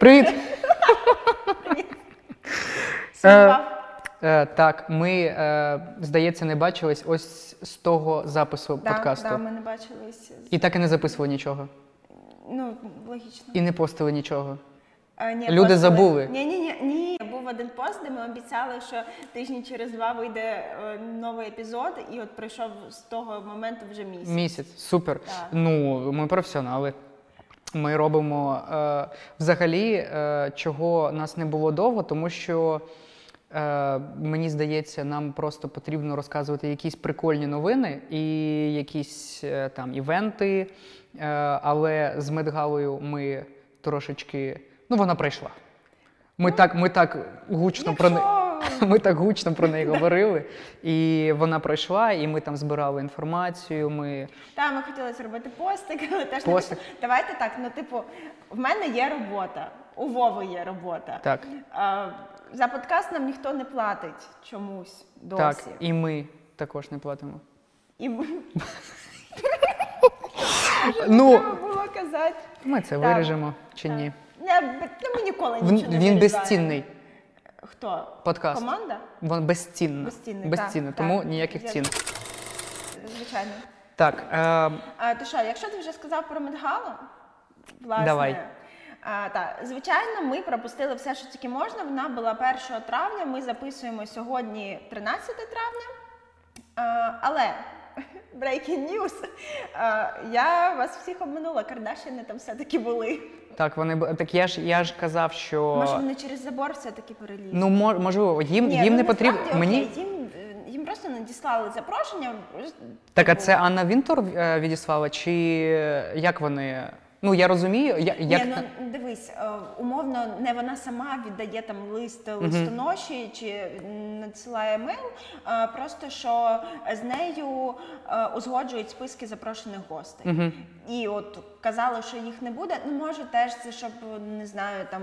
Привіт! Сумував? Е, так, ми, е, здається, не бачились ось з того запису Да, подкасту. Да, ми не бачились. І так і не записували нічого. Ну, логічно. І не постили нічого. А, ні, Люди забули. Ні, ні, ні, ні. Був один пост, де ми обіцяли, що тижні через два вийде е, новий епізод, і от пройшов з того моменту вже місяць. Місяць, супер. Так. Ну, ми професіонали. Ми робимо е, взагалі, е, чого нас не було довго, тому що е, мені здається, нам просто потрібно розказувати якісь прикольні новини і якісь е, там івенти. Е, але з Медгалою ми трошечки. Ну, вона прийшла. Ми так, ми так гучно про неї. Ми так гучно про неї говорили, і вона пройшла, і ми там збирали інформацію. Ми Та, ми хотіли зробити постик, але теж Постик. не вийшло. Давайте так. Ну, типу, в мене є робота, у Вови є робота. так, А, за подкаст нам ніхто не платить чомусь досі. так, і ми також не платимо. І м- Ну, треба було казати. ми це Так. виріжемо чи ні? Не, б- ну, ми ніколи Він, нічого не він вирізаємо. безцінний Хто? подкаст. Команда? Він безцінний. Безцінний, Безцінний, так, тому так. ніяких Я- цін. Звичайно. Так, е, А, то що, якщо ти вже сказав про Медгалу, власне. Давай. А, так, звичайно, ми пропустили все, що тільки можна. Вона була 1 травня. Ми записуємо сьогодні 13 травня. А, але breaking news. Я вас всіх обминула, Кардашіни там все-таки були. так, вони б- так я ж я ж казав, що Може, вони через забор все-таки перелізли? ну мо- можливо, їм, Ні, їм ну, не потрібно. насправді, Мені окей, їм, е, їм просто надіслали запрошення. так, а типу, це Анна Вінтор е, відіслала, чи як вони? Ну я розумію, я, як Ні, ну дивись, е, умовно, не вона сама віддає там лист листоноші чи надсилає мейл, а просто що з нею е, узгоджують списки запрошених гостей. І от казали, що їх не буде. Ну може теж це, щоб не знаю, там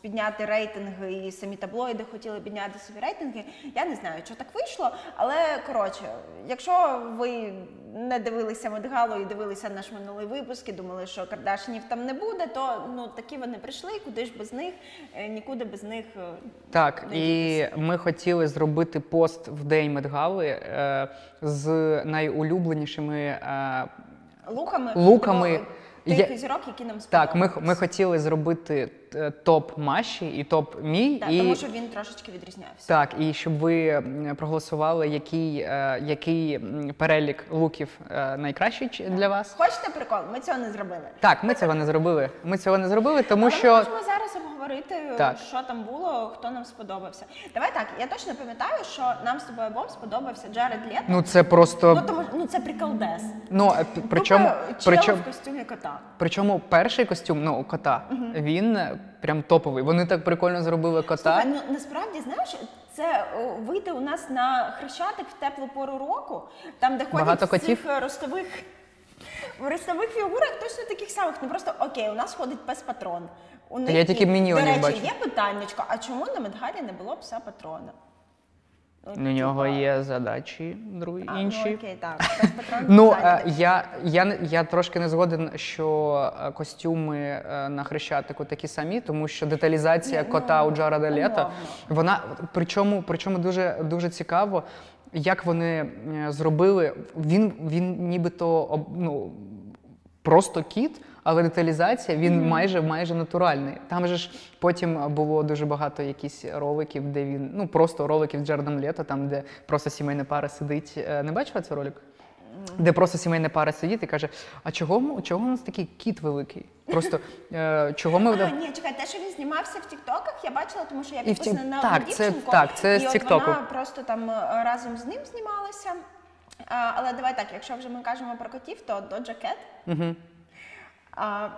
підняти рейтинги, і самі таблоїди хотіли підняти собі рейтинги. Я не знаю, що так вийшло, але коротше, якщо ви не дивилися Медгалу і дивилися наш минулий випуск і думали, що Кардашинів там не буде, то ну такі вони прийшли, куди ж без них, Е, нікуди без них. е, Так, не і ми хотіли зробити пост в день Медгали е, з найулюбленішими. Е, Луками, Луками. тих Я- зірок, які нам так, ми, ми хотіли зробити е, топ Маші і топ мій. Так, і, тому що він трошечки відрізнявся. Так, і щоб ви проголосували, який, е, який перелік луків е, найкращий ч- для вас. Хочете прикол? Ми цього не зробили. Так, ми цього не зробили. Ми цього не зробили, тому Але що ми можемо зараз обговорити, Так. що там було, хто нам сподобався. Давай так, я точно пам'ятаю, що нам з тобою обом сподобався Джаред Лето. ну це просто Ну, тому, ну це приколдес. ну е, причому, причому, в костюмі кота. причому перший костюм, ну кота, він е, прям топовий. Вони так прикольно зробили кота. Слухай, ну насправді знаєш, це вийде у нас на хрещатик в теплу пору року, там, де ходять Багато в котів? цих е, ростових. В ростових фігурах точно таких самих. Ну просто окей, у нас ходить пес патрон. У них я і, тільки до речі, бачу. є питаннячко, а чому на Медгалі не було пса патрона? Ну, У нього типа, є задачі другі а, інші. Ну, окей, так. Пес патрон Ну, е, я, я, не- я трошки не згоден, що е, костюми е, на Хрещатику такі самі, тому що деталізація Ні, ну, кота у Джареда Лето, умовно. вона причому, причому дуже, дуже цікаво, як вони е, зробили. Він, він нібито ну, просто кіт, але деталізація він майже майже натуральний. Там же ж потім було дуже багато якісь роликів, де він ну просто роликів з Джардом Лето, там де просто сімейна пара сидить. Е, Не бачила цей ролик? Де просто сімейна пара сидить і каже: А чого, чого у нас такий кіт великий? Просто е, чого ми А, ні, чекай, те, що він знімався в Тіктоках, я бачила, тому що я підписана на так, одну це- дівчинку. так, це і от Тіктоку. вона просто там е, разом з ним знімалася. А, але давай так, якщо вже ми кажемо про котів, то Доджа Кет. Угу. А,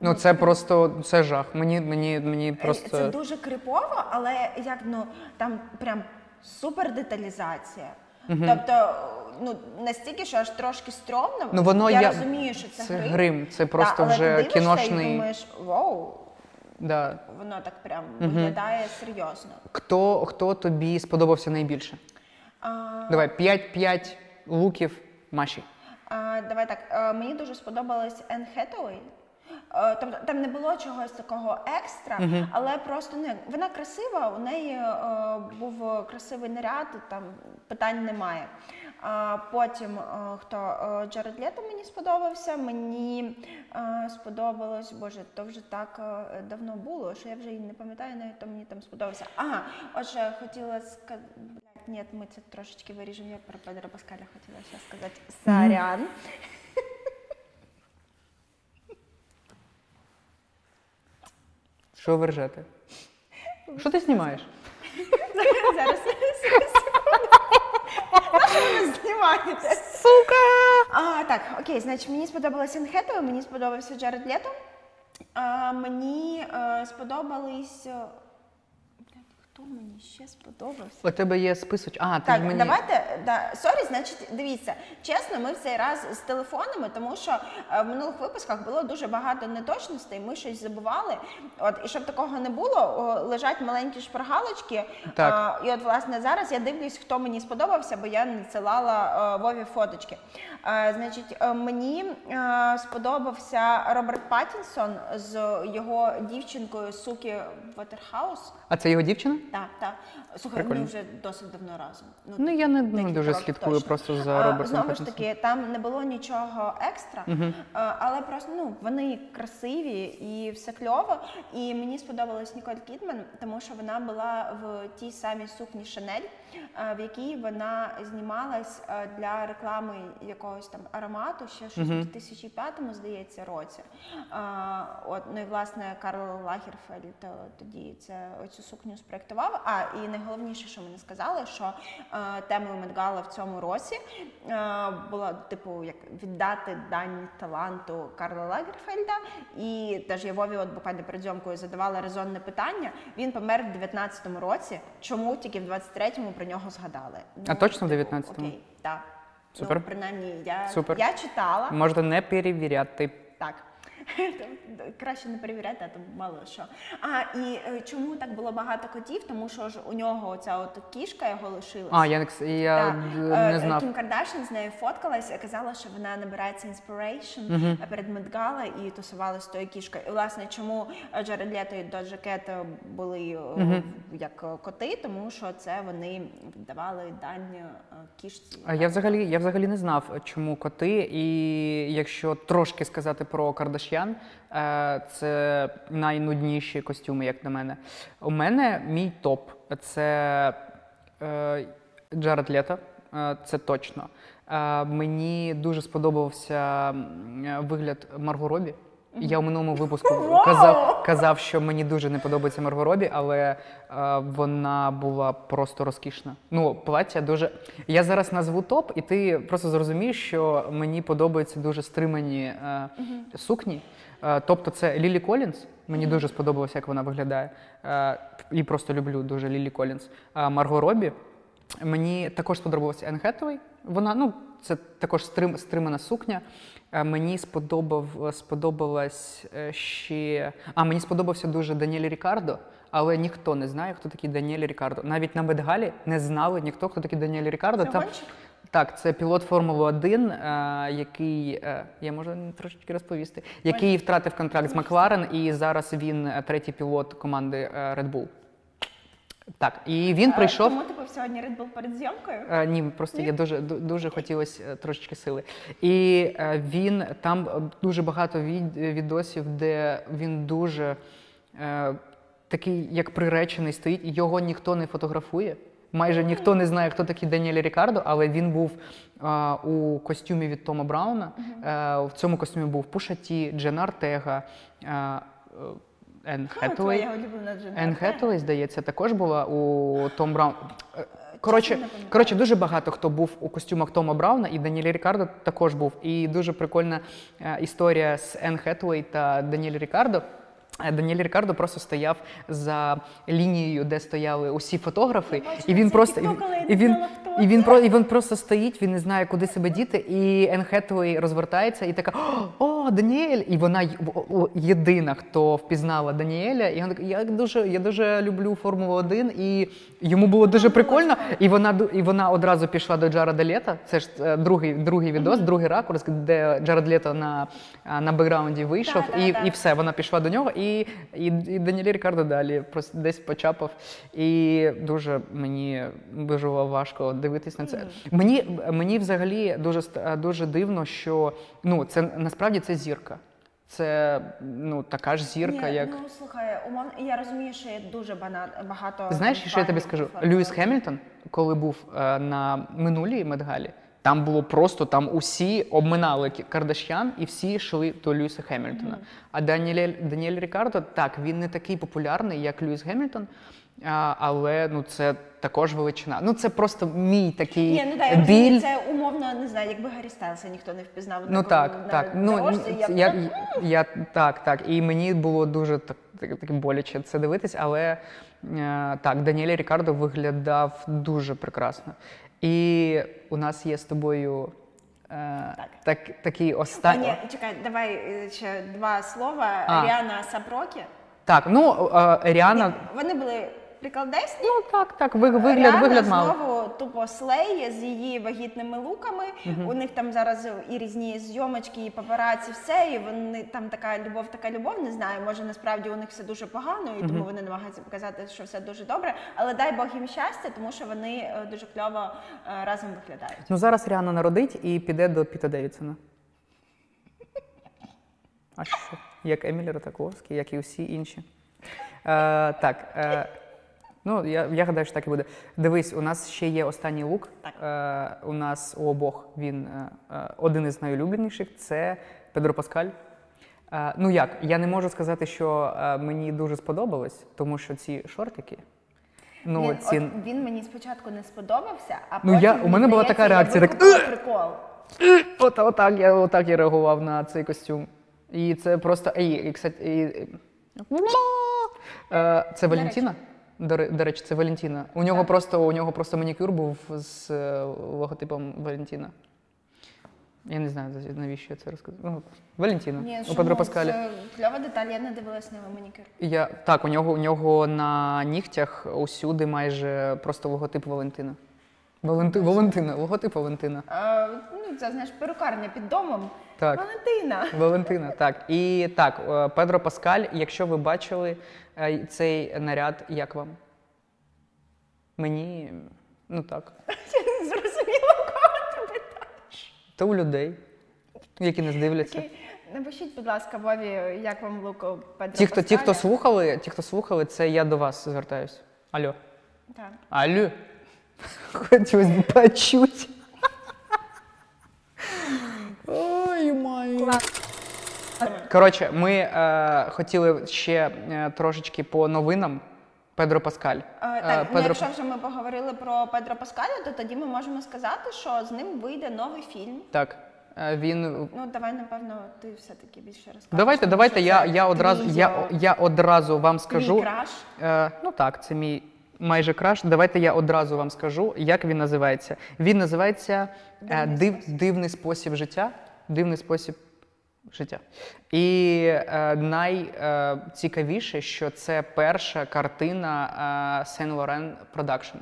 Ну це просто це жах. Мені мені мені просто Це дуже крипово, але як ну там прям супер деталізація. Тобто, ну настільки, що аж трошки стрьомно. Ну, воно я я- розумію, що це, це грим. грим, це просто але вже ти кіношний- І думаєш, вау, да. воно так прям виглядає серйозно. Хто хто тобі сподобався найбільше? А, Давай 5-5 луків Маші. а, давай так, а, мені дуже сподобалась Енн Хетуей. Е, Тобто там не було чогось такого екстра, але просто не вона красива. У неї е, був красивий наряд, там питань немає. А потім е, хто е, Джаред Лето мені сподобався. Мені е, сподобалось, боже, то вже так давно було, що я вже і не пам'ятаю, навіть хто мені там сподобався. Ага, отже, хотіла сказати. Ні, ми це трошечки виріжемо. Я про Педро Паскаля хотіла ще сказати. Сорян. Що ви ржете? Що ти знімаєш? Зараз знімаєте. Сука! А, так, окей, значить, мені сподобалася Енхетова, мені сподобався Джаред Лето. А, мені е, сподобались. Хто мені ще сподобався? У тебе є список. А, ти Так, мені. давайте, да, sorry, значить, дивіться, чесно, ми в цей раз з телефонами, тому що е, в минулих випусках було дуже багато неточностей, ми щось забували. От, і щоб такого не було, лежать маленькі шпаргалочки. Так. А, і от, власне, зараз я дивлюсь, хто мені сподобався, бо я надсилала е, Вові фоточки. Е, значить, е, мені е, сподобався Роберт Паттінсон з його дівчинкою Суки Waterhouse. А це його дівчина? Так, так. Слухай, вони вже досить давно разом. Ну, я не- не дуже слідкую точно. просто за Робертом Знову ж таки, там не було нічого екстра, а, але просто ну, вони красиві і все кльово. І мені сподобалась Ніколь Кідман, тому що вона була в тій самій сукні Шанель, в якій вона знімалась для реклами якогось там аромату, ще щось в 2005 здається, році. А, От, ну і власне Карл Лагерфельд е, тоді це оцю сукню спроектував. А і найголовніше, що мені сказали, що е, темою Met Gala в цьому році е, була типу як віддати дань таланту Карла Лагерфельда. І теж я Вові, от буквально перед зйомкою задавала резонне питання. Він помер в 19-му році. Чому тільки в 23-му про нього згадали? А точно в типу, 19-му? Окей, так. Супер. Ну, принаймні, я, Супер. я читала. Можна не перевіряти. Так. Краще не перевіряти, а то мало що. А і е, чому так було багато котів? Тому що ж у нього оця от кішка його лишилася. А, я, не я д- Е, не знав. Кім Кардашін з нею фоткалась і казала, що вона набирається inspiration перед Met Gala і тусувалася з тою кішкою. І власне, чому Джаред Лето і Доджа Кет е, були е, як е, коти, тому що це вони віддавали дань е, кішці. А я взагалі, я взагалі не знав, чому коти. І якщо трошки сказати про Кардашян, е, це найнудніші костюми, як на мене. У мене мій топ це е, Джаред Лето, е, це точно. Мені дуже сподобався вигляд Марго Робі. Я у минулому випуску казав, казав, що мені дуже не подобається Марго Робі, але е, вона була просто розкішна. Ну, плаття дуже. Я зараз назву топ, і ти просто зрозумієш, що мені подобаються дуже стримані е, сукні. Е, тобто, це Лілі Колінс. Мені дуже сподобалося, як вона виглядає. Е, і просто люблю дуже Лілі Колінс. А Марго Робі. Мені також сподобалася Енн Хеттуей. Вона, ну, це також стрим, стримана сукня. Е, Мені сподобав, сподобалась е, ще. А, мені сподобався дуже Даніель Рікардо, але ніхто не знає, хто такий Даніель Рікардо. Навіть на Met Galі не знали ніхто, хто такий Даніель Рікардо. Це гонщик? так, це пілот Формули 1, е, який я можу трошечки розповісти, який втратив контракт з Макларен, і зараз він третій пілот команди Red Bull. Так, і він Е, прийшов. Тому типу сьогодні Red Bull перед зйомкою. Е, Ні, просто я дуже дуже хотілося е, трошечки сили. І він там дуже багато від, відосів, де він дуже е, такий, як приречений, стоїть, і його ніхто не фотографує. Майже ніхто не знає, хто такий Даніель Рікардо, але він був е, у костюмі від Тома Брауна. Е, в цьому костюмі був Пушаті, Джен Артега, е, Енн улюблена Енн Гетевей. Здається, також була у Том Браун. Е, Коротше, коротше, дуже багато хто був у костюмах Тома Брауна, і Даніель Рікардо також був. І дуже прикольна е, історія з Енн Хетуей та Даніель Рікардо. Е, Даніель Рікардо просто стояв за лінією, де стояли усі фотографи, і він просто і, і він І він про і він просто стоїть, він не знає, куди себе діти. І Енн Хетуей розвертається і така: О, Даніель! І вона єдина, хто впізнала Даніеля. І вона така, я дуже, я дуже люблю Формулу 1 і йому було дуже прикольно. І вона і вона одразу пішла до Джареда Лето. Це ж е, другий, другий відос, другий ракурс, де Джаред Лето на, на бекграунді вийшов, Да, да, і, да. і все, вона пішла до нього, і, і, і Даніель Рікардо далі просто десь почапав. І дуже мені дуже важко дивитись на це. Мені, мені взагалі дуже, дуже дивно, що ну, це насправді це зірка. Це ну, така ж зірка, Ні, як. Ну, слухай, умовно, я розумію, що є дуже бана- багато. Знаєш, що я тобі скажу? Льюіс 1. Хемільтон, коли був е, на минулій медгалі, там було просто там усі обминали Кардашян і всі йшли до Льюіса Хемільтона. А Даніель, Даніель Рікардо, так, він не такий популярний, як Льюіс Гемільтон, а, але ну, це також величина. Ну, це просто мій такий Ні, ну так, я розумію, біль. це умовно, не знаю, якби Гаррі Стайлса ніхто не впізнав. Ну так, на так. Ну дорожці, я б я, так, я, я так, так. І мені було дуже так, так, так боляче це дивитись, але е, так, Даніель Рікардо виглядав дуже прекрасно. І у нас є з тобою е, так. такий О, останній. ні, чекай, давай е, ще два слова. А. Ріана Сапрокі. Так, ну е, Ріана, Вони були приколдесні. ну так, так, ви- вигляд, Ріана вигляд мало. знову тупо slay з її вагітними look ами. У них там зараз і різні зйомочки, і папараці, все. І вони там така любов, така любов. Не знаю, може насправді у них все дуже погано, і тому вони намагаються показати, що все дуже добре. Але дай Бог їм щастя, тому що вони е, дуже кльово е, разом виглядають. Ну зараз Ріана народить і піде до Піта Девідсона. А що? Як Емілі Ротаковський, як і усі інші. Е, так. Е, ну, я, я гадаю, що так і буде. Дивись, у нас ще є останній лук. Е, у нас у обох він е, е, один із найулюбленіших це Педро Паскаль. Е, ну як, я не можу сказати, що е, мені дуже сподобалось, тому що ці шортики. Ну, він, ці... от, він мені спочатку не сподобався, а Ну, я- у мене була така реакція, так, так прикол. От, отак, я, отак я реагував на цей костюм. І це просто. І, і, кстати, і, і- Е, це Валентіна? До, речі, це Валентіна. У нього просто у нього просто манікюр був з е, логотипом Валентіна. Я не знаю, навіщо я це розказую. Ну, Валентіна. Ні, у Педро Паскалі. Це кльова деталь, я не дивилась на манікюр. Я, так, у нього, у нього на нігтях усюди майже просто логотип Валентина. Валенти, Валентина, логотип Валентина. А, ну, це знаєш, перукарня під домом. Так. Валентина. Валентина, так. І так, е, Педро Паскаль, якщо ви бачили е, цей наряд, як вам? Мені, ну так. Я не зрозуміла, кого ти питаєш. То у людей, які нас дивляться. Окей. Напишіть, будь ласка, Вові, як вам луку Педро Ті, хто, ті, хто слухали, ті, хто слухали, це я до вас звертаюсь. Алло. Так. Алло. Хотілося б почути. Oh, my. Коротше, ми е, хотіли ще е, трошечки по новинам. Педро Паскаль. Е, так, ну, Педро якщо вже ми поговорили про Педро Паскаля, то тоді ми можемо сказати, що з ним вийде новий фільм. Так. Е, Він. Ну, давай, напевно, ти все-таки більше розкажеш. Давайте, тому давайте що я, це я, одразу, твій, я, е, я одразу вам твій скажу. краш. Е, ну так, це мій майже краш. Давайте я одразу вам скажу, як він називається. Він називається е, Дивний див, Дивний спосіб життя. Дивний спосіб життя. І е, найцікавіше, що це перша картина е, Saint Laurent Production.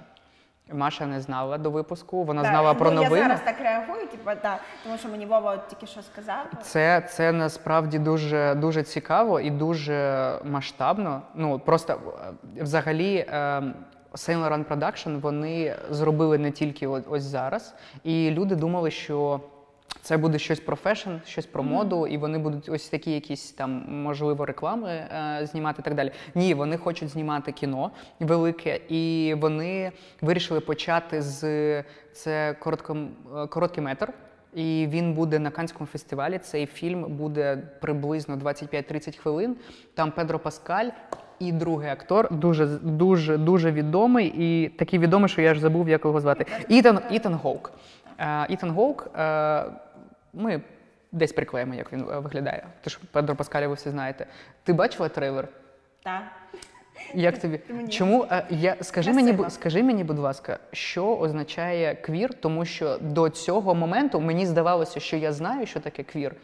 Маша не знала до випуску, вона Так, знала про ну, новину. Я зараз так реагую, типу, да, тому що мені Вова от тільки що сказав. Це, це насправді дуже, дуже цікаво і дуже масштабно. Ну просто е, взагалі. е, Saint Laurent Production вони зробили не тільки ось зараз, і люди думали, що це буде щось про fashion, щось про моду, і вони будуть ось такі якісь там, можливо, реклами е, знімати і так далі. Ні, вони хочуть знімати кіно велике, і вони вирішили почати з це коротком, е, короткий метр. І він буде на Канському фестивалі. Цей фільм буде приблизно 25-30 хвилин. Там Педро Паскаль і другий актор, дуже дуже дуже відомий, і такий відомий, що я ж забув, як його звати. Ітан Ітан Гоук. Е, Ітан Гоук. Е, ми десь приклеїмо, як він е, виглядає. Тож Педро Паскаля ви всі знаєте. Ти бачила трейлер? Так. Як тобі? Мені Чому я скажи мені, скажи мені, будь ласка, що означає квір? Тому що до цього моменту мені здавалося, що я знаю, що таке квір.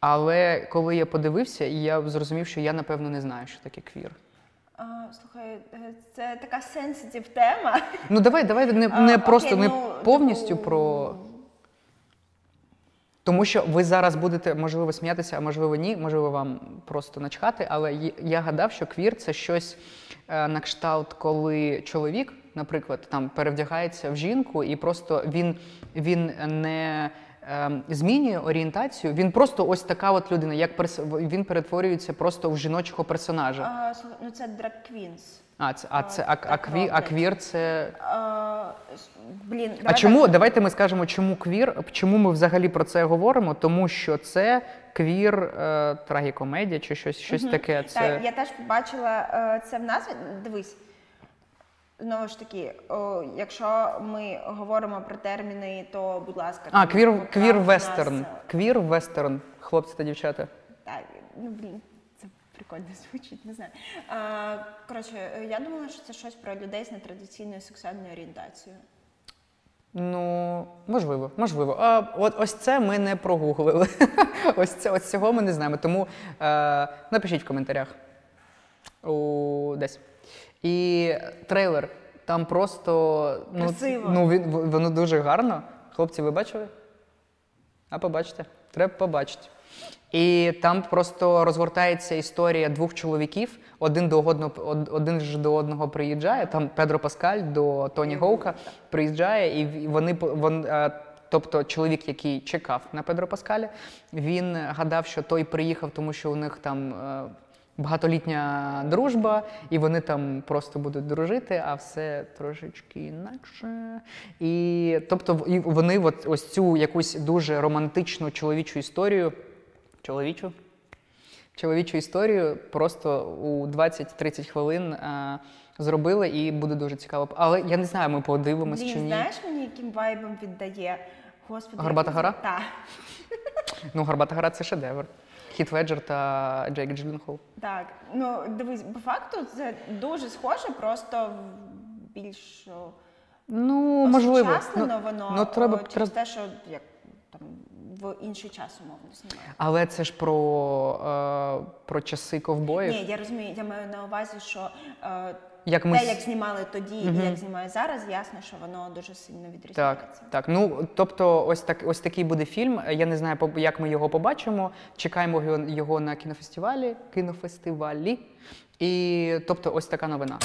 Але коли я подивився, я зрозумів, що я напевно не знаю, що таке квір. А, слухай, е, це така сенситив тема. Ну давай, давай не, А, не окей, просто не ну, повністю типу, про. Тому що ви зараз будете, можливо, сміятися, а можливо, ні, можливо, вам просто начхати, але я гадав, що квір це щось е, на кшталт, коли чоловік, наприклад, там перевдягається в жінку, і просто він, він не змінює орієнтацію, він просто ось така от людина, як перс- він перетворюється просто в жіночого персонажа. А, ну це drag queens. А, це, а, це, а, а, кві, а квір це. А, блін, А чому так. давайте ми скажемо, чому квір? Чому ми взагалі про це говоримо? Тому що це квір е, трагікомедія чи щось, щось таке. Це Так, я теж побачила е, це в назві. Дивись. Знову ж таки, о, якщо ми говоримо про терміни, то будь ласка, а квір, квір вестерн. Квір вестерн, хлопці та дівчата. Так, ну блін, це прикольно звучить, не знаю. А, коротше, я думала, що це щось про людей з нетрадиційною сексуальною орієнтацією. Ну, можливо, можливо. А от ось це ми не прогуглили. ось це ось цього ми не знаємо. Тому е, напишіть в коментарях. У, десь. І трейлер. Там просто ну, Красиво. ну він, воно дуже гарно. Хлопці, ви бачили? А побачите. Треба побачити. І там просто розгортається історія двох чоловіків. Один до одного, один ж до одного приїжджає. Там Педро Паскаль до Тоні Гоука приїжджає, і вони по- вон, е, Тобто чоловік, який чекав на Педро Паскаля, він гадав, що той приїхав, тому що у них там е, багатолітня дружба, і вони там просто будуть дружити, а все трошечки інакше. І тобто і вони от, ось цю якусь дуже романтичну чоловічу історію. Чоловічу? Чоловічу історію просто у 20-30 хвилин е, зробили, і буде дуже цікаво. Але я не знаю, ми подивимось чи ні. знаєш мені, яким вайбом віддає? Господи, Горбата гора? Так. Ну, Горбата гора це шедевр. Хіт Леджер та Джейк Джилленхол. Так, ну дивись, по факту це дуже схоже, просто більш Ну, можливо. осучаснено Ну, воно ну, треба, через треба... те, що як там в інший час умовно знімає. Але це ж про, е, про часи ковбоїв. Ні, я розумію, я маю на увазі, що е, Як ми те, як знімали тоді і як знімають зараз, ясно, що воно дуже сильно відрізняється. Так, так. Ну тобто, ось так, ось такий буде фільм. Я не знаю, як ми його побачимо. Чекаємо його, на кінофестивалі, кінофестивалі. І тобто, ось така новина.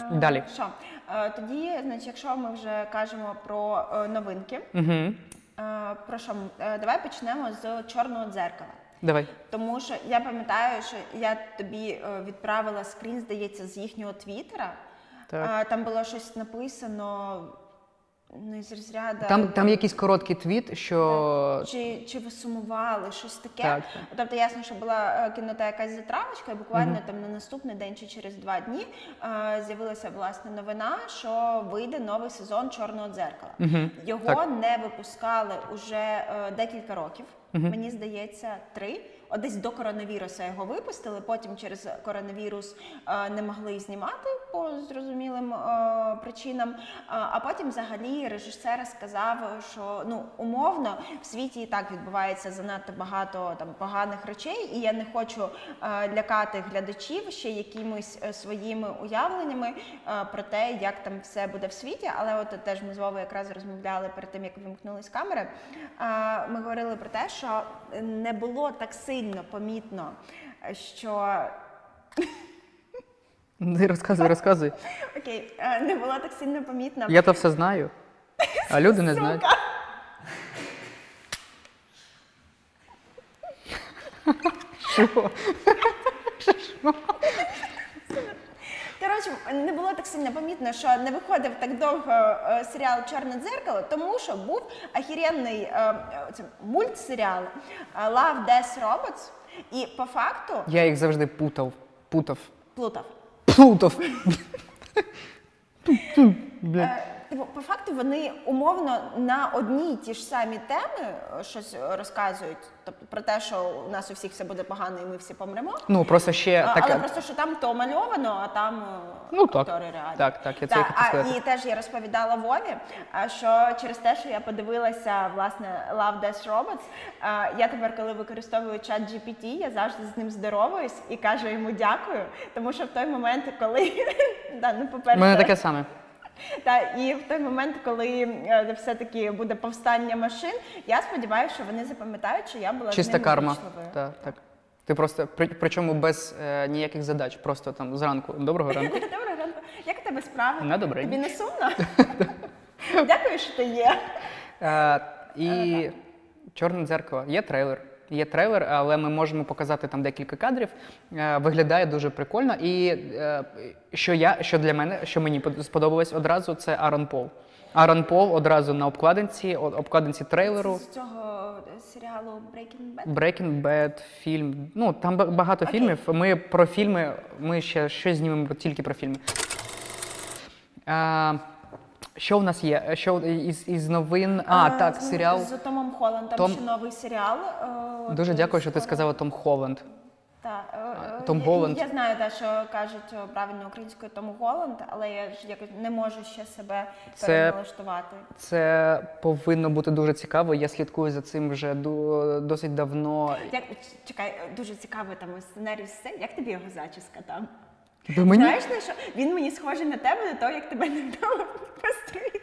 Е, Далі. Що? Е, тоді, значить, якщо ми вже кажемо про е, новинки, Угу. про що? Давай почнемо з чорного дзеркала. Давай. Тому що я пам'ятаю, що я тобі е, відправила скрін, здається, з їхнього твіттера. Так. Там було щось написано ну, із розряду. Там, там якийсь короткий твіт, що Чи, чи ви сумували щось таке? Так, Тобто ясно, що була е, кинута якась затравочка, і буквально там на наступний день чи через два дні е, з'явилася власне новина, що вийде новий сезон Чорного дзеркала. Його Так. не випускали уже е, декілька років. Мені здається, три. От десь до коронавіруса його випустили. Потім через коронавірус е, не могли знімати по зрозумілим е, причинам. А, а потім, взагалі, режисер сказав, що ну умовно в світі і так відбувається занадто багато там поганих речей, і я не хочу е, лякати глядачів ще якимись е, своїми уявленнями е, про те, як там все буде в світі. Але от теж ми з Вовою якраз розмовляли перед тим, як вимкнулись камери. Е, ми говорили про те, що не було так сильно помітно, е, що Ти розказуй, розказуй. окей, е, не було так сильно помітно. Я то все знаю, а люди не знають. Що? Коротше, не було так сильно помітно, що не виходив так довго е, серіал Чорне дзеркало, тому що був ахіренний е, е, це мультсеріал е, Love, Death, Robots. І по факту Я їх завжди путав. Путав. плутав. Плутав. Блін. Е, Типу, по факту вони умовно на одні й ті ж самі теми е, щось розказують. Тобто про те, що у нас у всіх все буде погано і ми всі помремо. Ну просто ще А, таке. Але просто що там то мальовано, а там е, Ну, так. актори реальні. Так, так, я це Так, а, сказати. і теж я розповідала Вові, що через те, що я подивилася власне Love Death Robots, я тепер, коли використовую чат GPT, я завжди з ним здоровуюсь і кажу йому дякую, тому що в той момент, коли да, ну, по-перше, мене таке саме. Та і в той момент, коли е, все-таки буде повстання машин, я сподіваюся, що вони запам'ятають, що я була Чиста карма. Так, так. Ти просто при, причому без е, ніяких задач, просто там зранку. Доброго ранку. Доброго ранку. Як у тебе справи? На добре. Тобі не сумно? Дякую, що ти є. Е, і чорне дзеркало. Є трейлер. Є трейлер, але ми можемо показати там декілька кадрів. Е, виглядає дуже прикольно. І е, що я, що для мене, що мені сподобалось одразу, це Арон Пол. Арон Пол одразу на обкладинці, обкладинці трейлеру. З цього серіалу Breaking Bad? Breaking Bad, фільм. Ну там багато Окей. фільмів. Ми про фільми, ми ще щось знімемо тільки про фільми. А, що в нас є? Що із, із новин? А, Е, так, з- серіал. З Томом Холландом Том- ще новий серіал. е, Дуже от, дякую, що ти сказала Том Холланд. Та, е, е, Том я- Голланд. Я знаю, та, що кажуть е, правильно українською Том Голланд, але я ж якось не можу ще себе Це- переналаштувати. Це повинно бути дуже цікаво. Я слідкую за цим вже досить давно. Як чекай, е, дуже цікавий там сценарій все. Як тобі його зачіска там? Бо мені Знаєш, на що він мені схожий на тебе до того, як тебе не вдало постригти.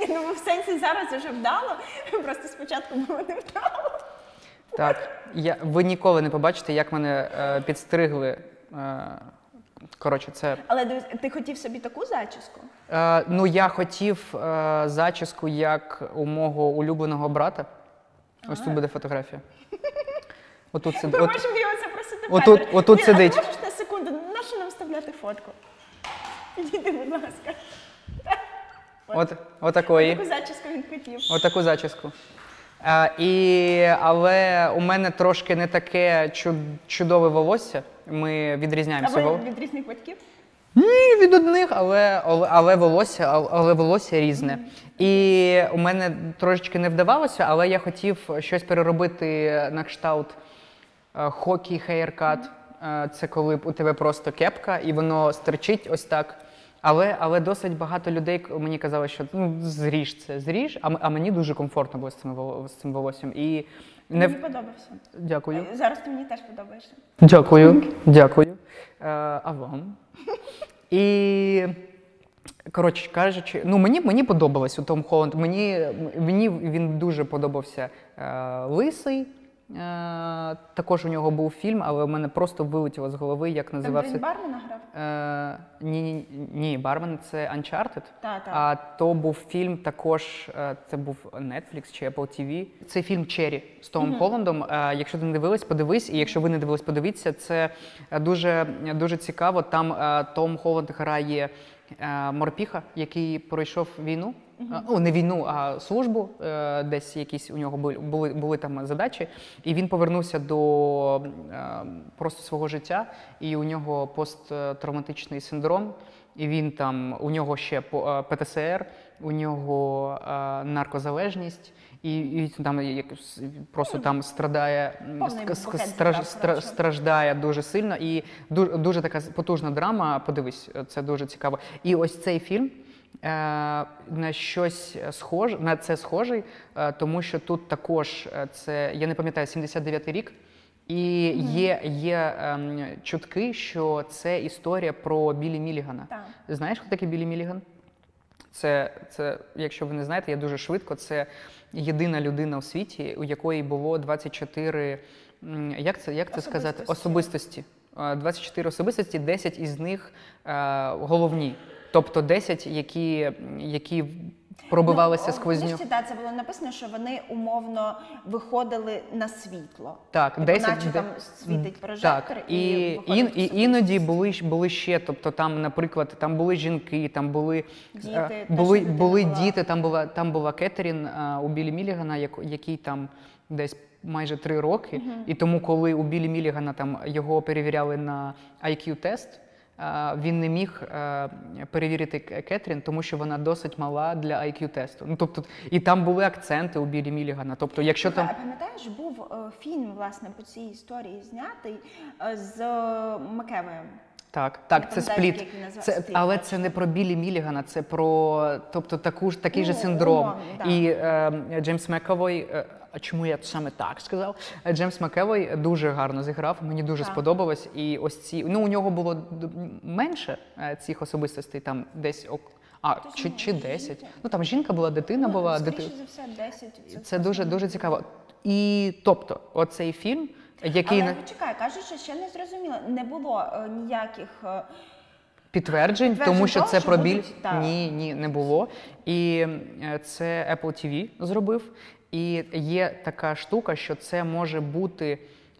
Я думаю, в сенсі зараз вже вдало, просто спочатку було не вдало. так. Я ви ніколи не побачите, як мене е, підстригли. Е, коротше, це Але ти хотів собі таку зачіску? Е, ну, я хотів е, зачіску як у мого улюбленого брата. Ось тут буде фотографія. Отут сидить. Ми От, можемо його запросити в отут- отут сидить. А ти можеш на секунду, на вставляти фотку? Підійди, будь ласка. от, отакої. Таку зачіску він хотів. Отаку зачіску. Е, і, але у мене трошки не таке чуд- чудове волосся. Ми відрізняємося. Або вол- від різних батьків. Ні, від одних, але, але, але волосся, але, але волосся різне. І у мене трошечки не вдавалося, але я хотів щось переробити на кшталт е, hockey haircut. Е, Це коли у тебе просто кепка і воно стерчить ось так. Але, але досить багато людей мені казали, що ну, зріж це, зріж, а, а мені дуже комфортно було з цим, з цим волоссям. І не... Мені подобався. Дякую. Зараз ти мені теж подобаєшся. Дякую, дякую. Е, а вам? І коротше кажучи, ну мені, мені подобалось у Том Холланд. Мені, мені він дуже подобався е, лисий. Е, також у нього був фільм, але в мене просто вилетіло з голови, як Там називався. Брід Бармена грав? Е, ні, ні, ні, Бармен це Uncharted. Та, та. А то був фільм також, е, це був Netflix чи Apple TV. Це фільм Черрі з Томом Холландом. Е, Якщо ти не дивилась, подивись. І якщо ви не дивились, подивіться. Це дуже, дуже цікаво. Там Том Холланд грає морпіха, який пройшов війну. Ну, не війну, а службу. Е, Десь якісь у нього були, були, були там задачі. І він повернувся до е, просто свого життя, і у нього посттравматичний синдром. І він там, у нього ще е, ПТСР, у нього наркозалежність, і, і там якось просто там страдає, ст- ст- страж- страждає дуже сильно. І дуже, дуже така потужна драма. Подивись, це дуже цікаво. І ось цей фільм. Е, На щось схоже, на це схожий, е, тому що тут також е, це, я не пам'ятаю, 79-й рік, і є, є ем, чутки, що це історія про Білі Мілігана. Так. Знаєш, хто такий Білі Міліган? Це, це, якщо ви не знаєте, я дуже швидко. Це єдина людина у світі, у якої було 24, м, як це, як це сказати, Особистості. особистості. Е, 24 особистості, 10 із них е, головні. Тобто 10, які, які пробивалися Ну, сквозь нього. да, це було написано, що вони умовно виходили на світло. Так, Типу, 10, наче де- там світить прожектор так. і, і, в і іноді були, були ще, тобто там, наприклад, там були жінки, там були, Діти, е, були, що дитина були була. діти, там була, там була Кетерін е, у Білі Мілігана, як, який там десь майже три роки. І тому, коли у Білі Мілігана там його перевіряли на IQ-тест, він не міг е, перевірити Кетрін, тому що вона досить мала для IQ-тесту. Ну тобто, і там були акценти у Білі Мілігана. Тобто, якщо там пам'ятаєш, був е, фільм власне по цій історії знятий е, з е, Макевою. Так, Я так, це спліт. Це, але це не про Білі Мілігана, це про тобто, таку ж такий же Ну, синдром. умовно, да. І е, Джеймс Макевой, е, а чому я саме так сказав? Е, Джеймс Макевой дуже гарно зіграв, мені дуже Так. сподобалось. І ось ці ну у нього було менше е, цих особистостей, там десь ок- а Точно, чи, чи жінка. 10. Ну там жінка була, дитина була, скоріше дити... за все, 10. Це дуже дуже цікаво. І тобто, оцей фільм, який Але почекай, кажуть, що ще не зрозуміло. Не було е, ніяких е, Підтверджень, Підтверджень тому що того, це що про біль. будуть. Ні, ні, не було. І е, це Apple TV зробив. І є така штука, що це може бути.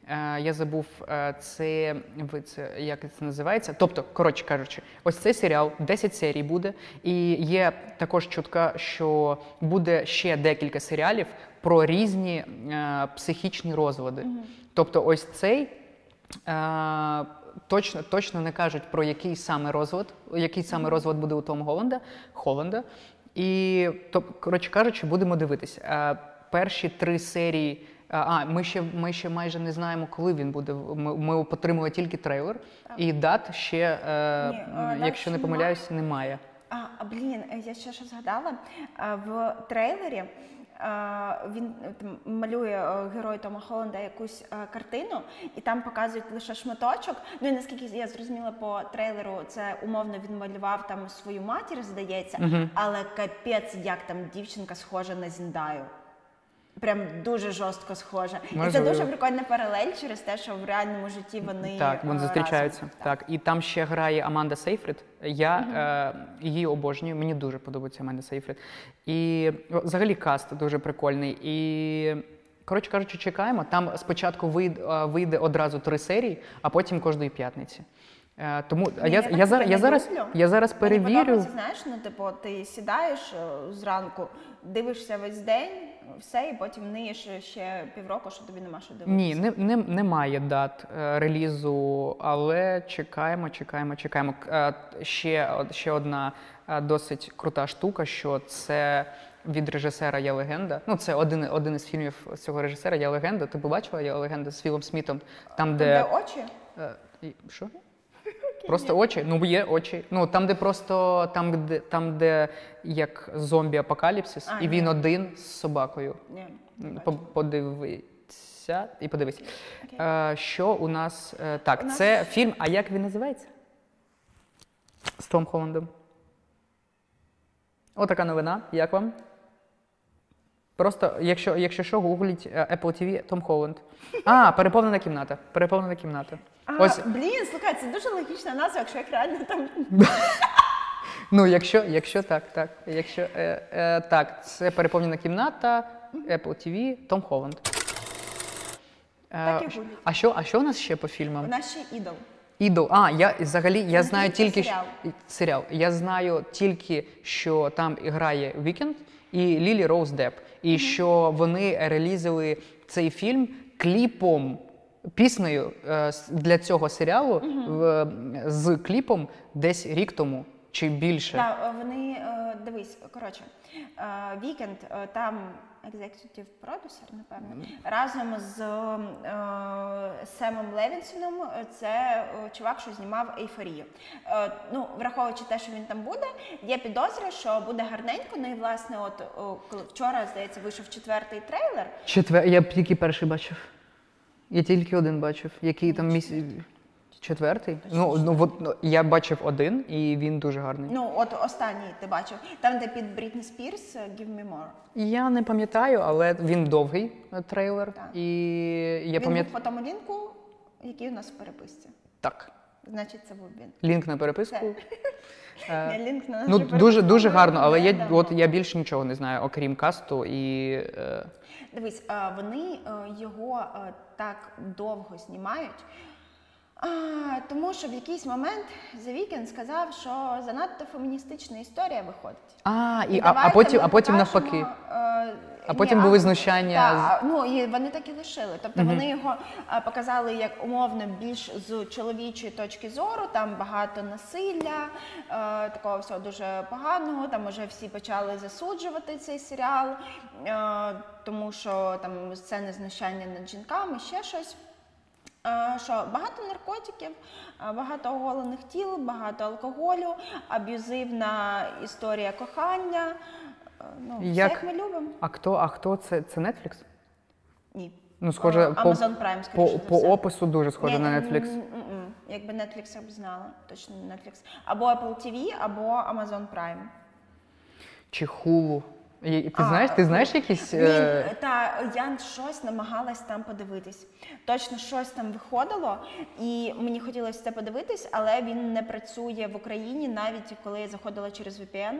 е, Я забув е, це, ви це як це називається. Тобто, коротше кажучи, ось цей серіал 10 серій буде, і є також чутка, що буде ще декілька серіалів про різні е, психічні розлади. Тобто, ось цей Е, точно, точно не кажуть про який саме розлад, який саме розлад буде у Том Голланда, Холланда. І, то, коротше кажучи, будемо дивитися. Перші три серії. е, А, ми ще, ми ще майже не знаємо, коли він буде. Ми, ми отримали тільки трейлер, і дат ще, е, Ні, е, якщо не помиляюсь, немає. А, а блін, е, я ще що згадала. А, В трейлері а, він там малює герой Тома Холланда якусь картину, і там показують лише шматочок. Ну і наскільки я зрозуміла по трейлеру, це умовно він малював там свою матір, здається, але капець, як там дівчинка схожа на Зіндаю. Прям дуже жорстко схожа. І це дуже прикольна паралель через те, що в реальному житті вони Так, вони е, зустрічаються. разом. Так. і там ще грає Аманда Сейфрид. Я е, її обожнюю, мені дуже подобається Аманда Сейфрид. І взагалі каст дуже прикольний. І коротше кажучи, чекаємо. Там спочатку вийде, вийде одразу три серії, а потім кожної п'ятниці. Е, тому Ні, я, я я, так зараз, я зараз, я зараз перевірю. подобається, знаєш, ну типу, ти сідаєш е, зранку, дивишся весь день, все, і потім ниєш ще півроку, що тобі нема що дивитися. Ні, не, не, немає дат е, релізу, але чекаємо, чекаємо, чекаємо. Е, ще, ще одна е, досить крута штука, що це від режисера Я легенда. Ну, це один, один із фільмів цього режисера Я легенда. Ти побачила Я легенда з Філом Смітом, там, Там, де. де очі? Що? Просто очі? Ну, є очі. Ну там, де просто там, де там, де як зомбі-апокаліпсис, А, і він ні. один з собакою. Ні. не М, Подивися і подивись. Окей. Е, що у нас е, так? У нас- Це фільм. А як він називається? З Том Холландом. Отака новина. Як вам? Просто, якщо, якщо що, гугліть е, Apple TV Том Холланд. А, переповнена кімната. Переповнена кімната. А, Ось, блін, слухай, це дуже логічна назва, якщо як реально там. ну, якщо, якщо так, так. Якщо, е, е, так, це переповнена кімната, Apple TV, Том Холланд. Так і Е, гугліть. а що, а що у нас ще по фільмам? У нас ще ідол. Ідол. А, я взагалі я знаю тільки тільки серіал. серіал. Я знаю тільки, що там грає Вікенд і Лілі Роуз Депп. І що вони релізили цей фільм кліпом. Піснею е, для цього серіалу в- з кліпом десь рік тому чи більше. Так, е, вони е, дивись, коротше, вікенд там екзекутив продюсер, напевно, разом з Семом Левінсоном. е, Це е, чувак, що знімав ейфорію. Е, ну, враховуючи те, що він там буде, є підозра, що буде гарненько. Ну і власне, от вчора здається вийшов четвертий трейлер. Четвер... Я б тільки перший бачив. Я тільки один бачив. Який там місяць. Четвертий? Ну, ну, от, ну, я бачив один, і він дуже гарний. Ну, от останній ти бачив, там, де під Брітні Спірс е, «Give me more». Я не пам'ятаю, але він довгий е, трейлер. Так. І я він був по тому лінку, який у нас в переписці. Так. Значить, це був він. Лінк на переписку. Не, лінк на Ну, дуже, дуже гарно, але я, от, я більше нічого не знаю, окрім касту і. Е, Дивись, вони е, його е, так довго знімають. А, тому що в якийсь момент The Weeknd сказав, що занадто феміністична історія виходить. А, і, а, а потім, а потім навпаки. е, А ні, потім були знущання Та, ну і вони так і лишили. Тобто вони його показали як умовно більш з чоловічої точки зору. Там багато насилля, е, такого всього дуже поганого. Там уже всі почали засуджувати цей серіал, е, тому що там сцени знущання над жінками, ще щось. Що багато наркотиків, багато оголених тіл, багато алкоголю, аб'юзивна історія кохання. Е, Ну, все, Як- ми любимо. А хто, а хто це? Це Netflix? Ні. Ну, схоже, Е, по, Amazon Prime, по, за по все. опису дуже схоже Ні, на Netflix. м, м, м. Якби Netflix я б знала, точно Netflix. Або Apple TV, або Amazon Prime. Чи Hulu. І- Ти А, знаєш, ти знаєш якісь. Він, е, та я щось намагалась там подивитись. Точно щось там виходило, і мені хотілося це подивитись, але він не працює в Україні, навіть коли я заходила через VPN.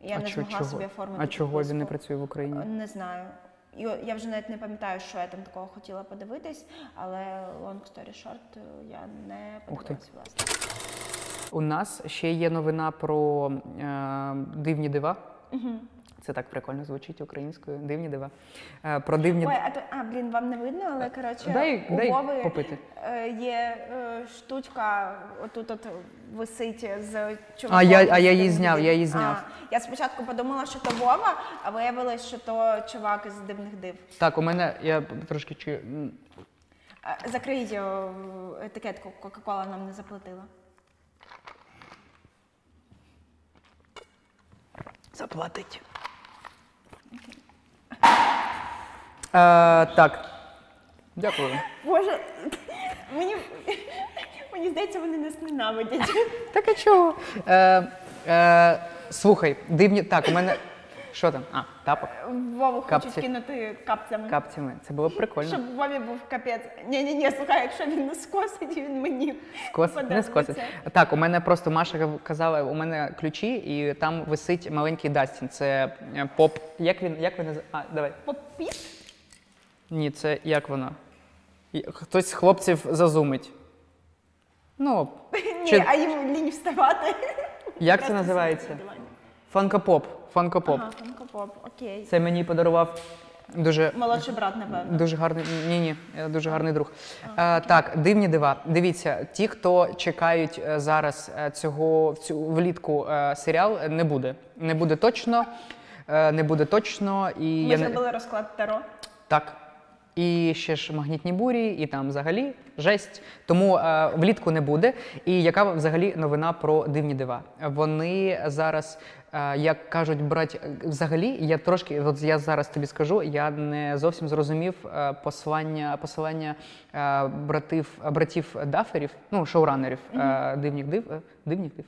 Я а не змогла чого? собі оформити. А чого він не працює в Україні? Не знаю. Я вже навіть не пам'ятаю, що я там такого хотіла подивитись, але long story short, я не подивилась, власне. У нас ще є новина про е, дивні дива. Це так прикольно звучить українською. Дивні дива. Е, про дивні Ой, а то а блін, вам не видно, але коротше Дай- у дай Вови попити. е, є е, штучка, отут от висить з чуваком. А я- а я її зняв, я її зняв. А, я спочатку подумала, що то Вова, а виявилось, що то чувак із дивних див. Так, у мене я трошки чи. м, Закрий етикетку, Кока-Кола нам не заплатила. Заплатить. Так. Дякую. Боже, мені, мені здається, вони нас ненавидять. Так а чого? Е, е, слухай, дивні. Так, у мене. Що там? А, тапок. Вову Капці. хочуть кинути капцями. Капцями. Це було б прикольно. Щоб Вові був капець. Ні, ні, ні, слухай, якщо він не скосить, він мені Скос... Не подобається. скосить. Так, у мене просто Маша казала, у мене ключі, і там висить маленький Дастін. Це е, поп. Як він? Як він називає? А, давай. Попіт? Ні, це як воно? Хтось з хлопців зазумить. Ну, Ні, Чи- а їм лінь вставати. як це називається? Funko Pop. Funko Pop. Ага, Funko Pop, окей. Це мені подарував дуже Молодший брат, напевно. Дуже гарний, ні, ні, дуже гарний друг. Е, так, дивні дива. Дивіться, ті, хто чекають е, зараз е, цього в цю влітку е, серіал, е, не буде. Не буде точно, е, не буде точно. І Ми я не зробили розклад Таро. так. І ще ж магнітні бурі, і там взагалі жесть. Тому е, влітку не буде. І яка взагалі новина про дивні дива? Вони зараз, е, як кажуть, брать взагалі, я трошки, от я зараз тобі скажу, я не зовсім зрозумів е, послання, посилання е, братів, братів Даферів, ну шоуранерів е, дивних див, е, дивних див.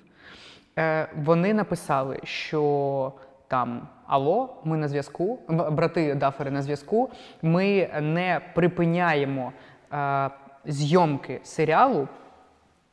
Е, вони написали, що там Алло, ми на зв'язку, брати Дафери на зв'язку. Ми не припиняємо е, зйомки серіалу,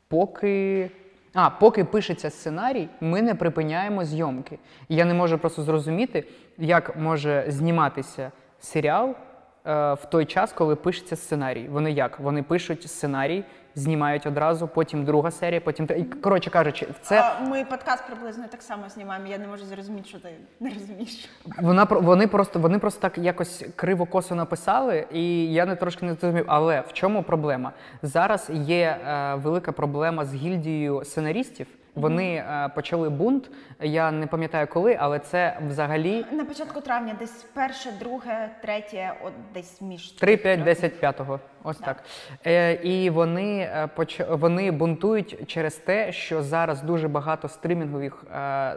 поки. А, поки пишеться сценарій, ми не припиняємо зйомки. Я не можу просто зрозуміти, як може зніматися серіал в той час, коли пишеться сценарій. Вони як? Вони пишуть сценарій, знімають одразу, потім друга серія, потім і, коротше кажучи, це А, Ми подкаст приблизно так само знімаємо. Я не можу зрозуміти, що ти не розумієш. Вона вони просто вони просто так якось криво косо написали, і я не трошки не зрозумів. Але в чому проблема? Зараз є е, велика проблема з гільдією сценаристів. Вони е, почали бунт. Я не пам'ятаю коли, але це взагалі На початку травня, десь перше, друге, третє, от десь між 3, 5, 10, 5. Ось так. Е, і вони, е, поч- вони бунтують через те, що зараз дуже багато стримінгових е,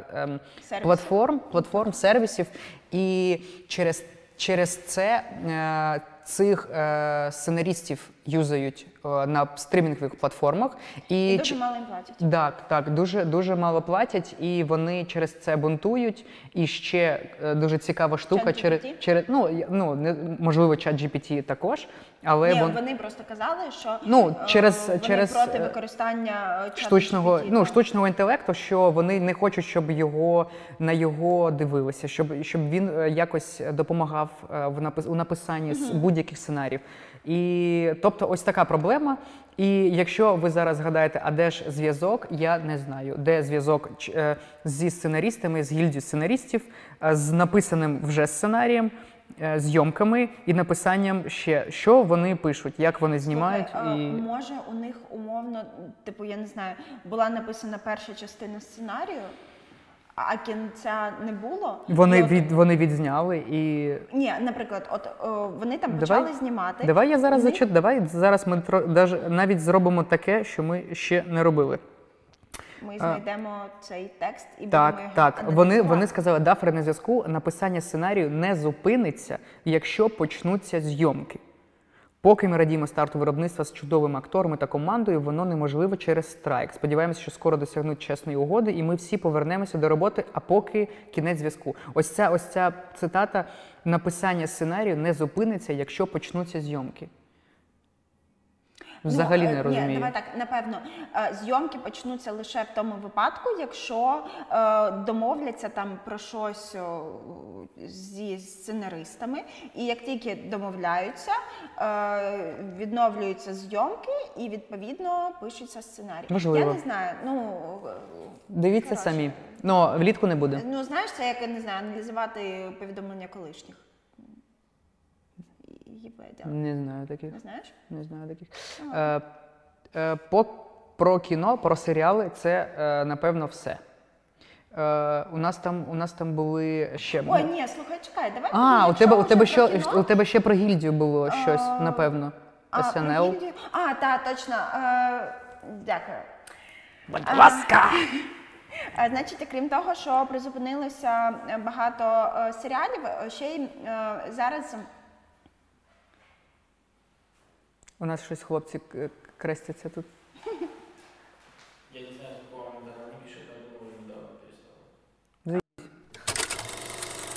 Сервісів. платформ, платформ, сервісів, і через, через це е, цих е, сценаристів юзають е, на стримінгових платформах. І, і дуже мало їм платять. так, так, дуже дуже мало платять, і вони через це бунтують. І ще е, дуже цікава штука через через ну ну не можливо, чат GPT також, але Ні, вон, вони просто казали, що Ну, е, через- вони через, проти використання штучного ну так. штучного інтелекту, що вони не хочуть, щоб його на його дивилися, щоб щоб він якось допомагав в напис у написанні с будь-яких сценаріїв. І тобто, ось така проблема. І якщо ви зараз згадаєте, а де ж зв'язок, я не знаю, де зв'язок е, зі сценаристами, з гільдією сценаристів, е, з написаним вже сценарієм, е, зйомками і написанням ще, що вони пишуть, як вони знімають. Слухай, і... Може, у них умовно, типу, я не знаю, була написана перша частина сценарію, а кінця не було. Вони от- від вони відзняли і Ні, наприклад, от о, вони там Давай- почали знімати. давай я зараз зачит. Давай зараз ми тро- навіть зробимо таке, що ми ще не робили. Ми знайдемо цей текст і будемо Так, його так. Вони, вони сказали, дафери на зв'язку, написання сценарію не зупиниться, якщо почнуться зйомки. Поки ми радіємо старту виробництва з чудовими акторами та командою, воно неможливо через страйк. Сподіваємося, що скоро досягнуть чесної угоди, і ми всі повернемося до роботи, а поки кінець зв'язку. Ось ця, ось ця цитата: написання сценарію не зупиниться, якщо почнуться зйомки. Взагалі Ну, не розумію. Ні, давай так, напевно, е, зйомки почнуться лише в тому випадку, якщо е, домовляться там про щось о, зі сценаристами, і як тільки домовляються, е, відновлюються зйомки і відповідно пишуться сценарій. Можливо. Я не знаю. Ну Дивіться Коротше. самі. Ну, влітку не буде. ну знаєш, це як я не знаю, аналізувати повідомлення колишніх. Єбедя. Не знаю таких. Не знаєш? Не знаю таких. Е, е, по, про кіно, про серіали це е, напевно все. Е, у, нас там, у нас там були ще. Ой, ні, слухай, чекай, давай. а, у тебе, у, тебе що, у тебе ще про гільдію було щось, А, напевно. А, СНЛ. гільдію? А, так, точно. Е, дякую. Будь ласка! Е, Значить, крім того, що призупинилося багато е, серіалів, е, ще й зараз у нас щось хлопці крестяться тут. Я не знаю.